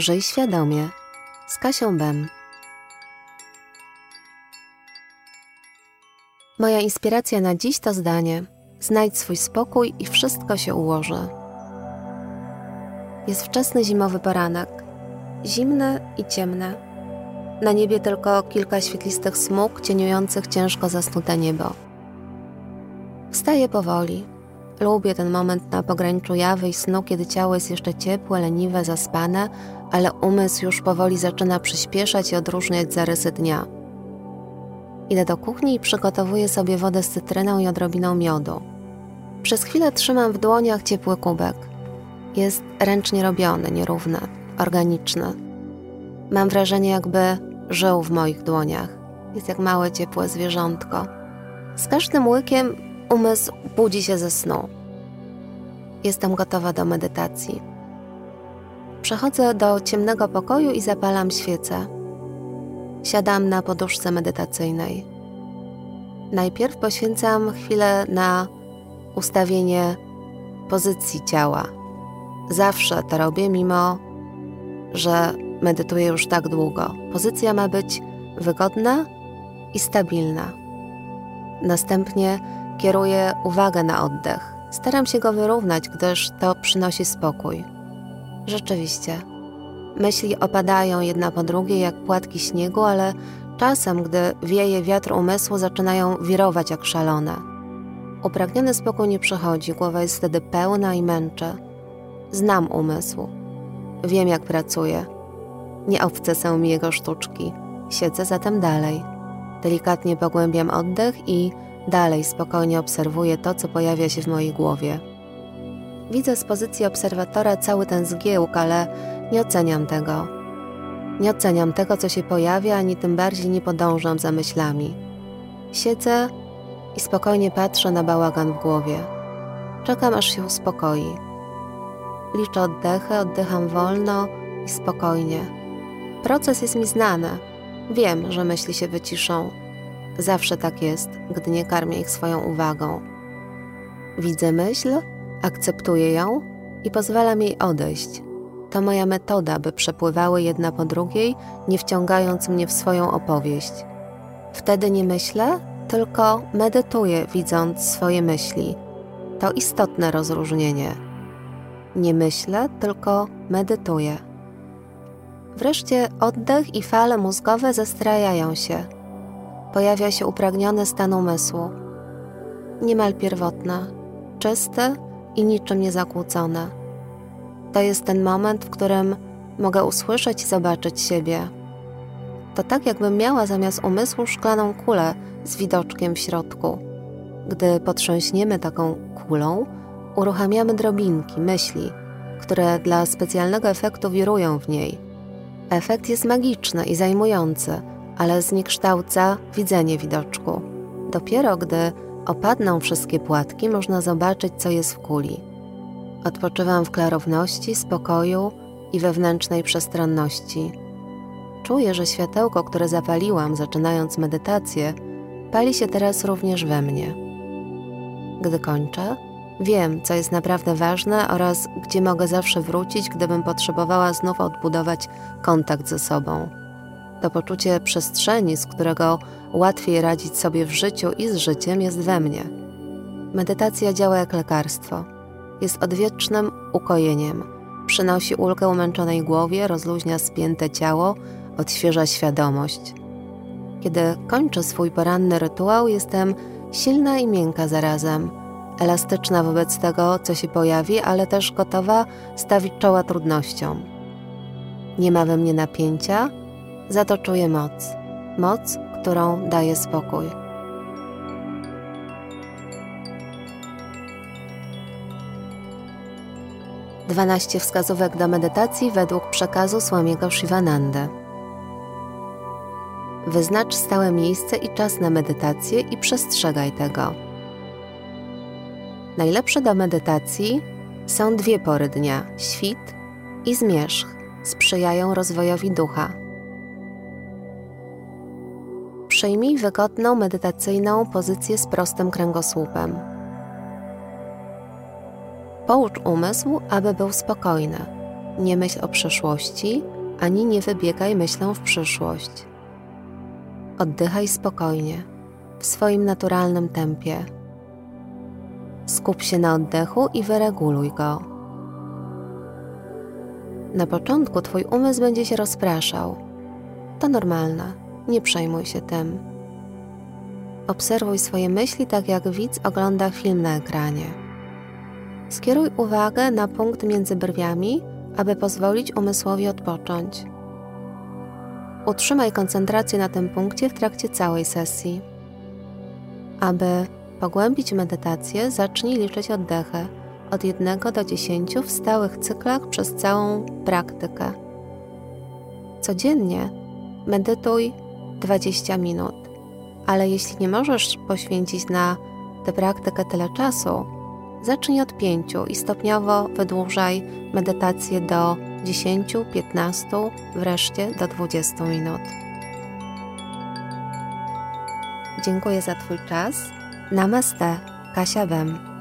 Żyj świadomie z Kasią Bem. Moja inspiracja na dziś to zdanie: znajdź swój spokój i wszystko się ułoży. Jest wczesny zimowy poranek, zimny i ciemny. Na niebie tylko kilka świetlistych smug cieniujących ciężko zasnute niebo. Wstaję powoli. Lubię ten moment na pograniczu jawy i snu, kiedy ciało jest jeszcze ciepłe, leniwe, zaspane, ale umysł już powoli zaczyna przyspieszać i odróżniać zarysy dnia. Idę do kuchni i przygotowuję sobie wodę z cytryną i odrobiną miodu. Przez chwilę trzymam w dłoniach ciepły kubek. Jest ręcznie robiony, nierówny, organiczny. Mam wrażenie, jakby żył w moich dłoniach. Jest jak małe, ciepłe zwierzątko. Z każdym łykiem umysł budzi się ze snu. Jestem gotowa do medytacji. Przechodzę do ciemnego pokoju i zapalam świecę. Siadam na poduszce medytacyjnej. Najpierw poświęcam chwilę na ustawienie pozycji ciała. Zawsze to robię, mimo że medytuję już tak długo. Pozycja ma być wygodna i stabilna. Następnie kieruję uwagę na oddech. Staram się go wyrównać, gdyż to przynosi spokój. Rzeczywiście, myśli opadają jedna po drugiej jak płatki śniegu, ale czasem, gdy wieje wiatr umysłu, zaczynają wirować jak szalone. Upragniony spokój nie przychodzi, głowa jest wtedy pełna i męczy. Znam umysł. Wiem, jak pracuje. Nie obce są mi jego sztuczki. Siedzę zatem dalej. Delikatnie pogłębiam oddech i dalej spokojnie obserwuję to, co pojawia się w mojej głowie. Widzę z pozycji obserwatora cały ten zgiełk, ale nie oceniam tego. Nie oceniam tego, co się pojawia, ani tym bardziej nie podążam za myślami. Siedzę i spokojnie patrzę na bałagan w głowie. Czekam, aż się uspokoi. Liczę oddechy, oddycham wolno i spokojnie. Proces jest mi znany. Wiem, że myśli się wyciszą. Zawsze tak jest, gdy nie karmię ich swoją uwagą. Widzę myśl, akceptuję ją i pozwalam jej odejść. To moja metoda, by przepływały jedna po drugiej, nie wciągając mnie w swoją opowieść. Wtedy nie myślę, tylko medytuję, widząc swoje myśli. To istotne rozróżnienie. Nie myślę, tylko medytuję. Wreszcie oddech i fale mózgowe zestrajają się. Pojawia się upragniony stan umysłu. Niemal pierwotny, czysty i niczym nie zakłócone. To jest ten moment, w którym mogę usłyszeć i zobaczyć siebie. To tak, jakbym miała zamiast umysłu szklaną kulę z widoczkiem w środku. Gdy potrząśniemy taką kulą, uruchamiamy drobinki, myśli, które dla specjalnego efektu wirują w niej. Efekt jest magiczny i zajmujący, ale zniekształca widzenie widoczku. Dopiero gdy opadną wszystkie płatki, można zobaczyć, co jest w kuli. Odpoczywam w klarowności, spokoju i wewnętrznej przestronności. Czuję, że światełko, które zapaliłam, zaczynając medytację, pali się teraz również we mnie. Gdy kończę, wiem, co jest naprawdę ważne oraz gdzie mogę zawsze wrócić, gdybym potrzebowała znów odbudować kontakt ze sobą. To poczucie przestrzeni, z którego łatwiej radzić sobie w życiu i z życiem, jest we mnie. Medytacja działa jak lekarstwo. Jest odwiecznym ukojeniem. Przynosi ulgę umęczonej głowie, rozluźnia spięte ciało, odświeża świadomość. Kiedy kończę swój poranny rytuał, jestem silna i miękka zarazem, elastyczna wobec tego, co się pojawi, ale też gotowa stawić czoła trudnościom. Nie ma we mnie napięcia, za to czuję moc. Moc, którą daje spokój. Dwanaście wskazówek do medytacji według przekazu Słamiego Shivananda. Wyznacz stałe miejsce i czas na medytację i przestrzegaj tego. Najlepsze do medytacji są dwie pory dnia: świt i zmierzch. Sprzyjają rozwojowi ducha. Przyjmij wygodną medytacyjną pozycję z prostym kręgosłupem. Poucz umysł, aby był spokojny. Nie myśl o przeszłości, ani nie wybiegaj myślą w przyszłość. Oddychaj spokojnie, w swoim naturalnym tempie. Skup się na oddechu i wyreguluj go. Na początku Twój umysł będzie się rozpraszał. To normalne, nie przejmuj się tym. Obserwuj swoje myśli tak jak widz ogląda film na ekranie. Skieruj uwagę na punkt między brwiami, aby pozwolić umysłowi odpocząć. Utrzymaj koncentrację na tym punkcie w trakcie całej sesji. Aby pogłębić medytację, zacznij liczyć oddechy od 1 do 10 w stałych cyklach przez całą praktykę. Codziennie medytuj 20 minut, ale jeśli nie możesz poświęcić na tę praktykę tyle czasu, zacznij od 5 i stopniowo wydłużaj medytację do 10, 15, wreszcie do 20 minut. Dziękuję za Twój czas. Namaste, Kasia Bem.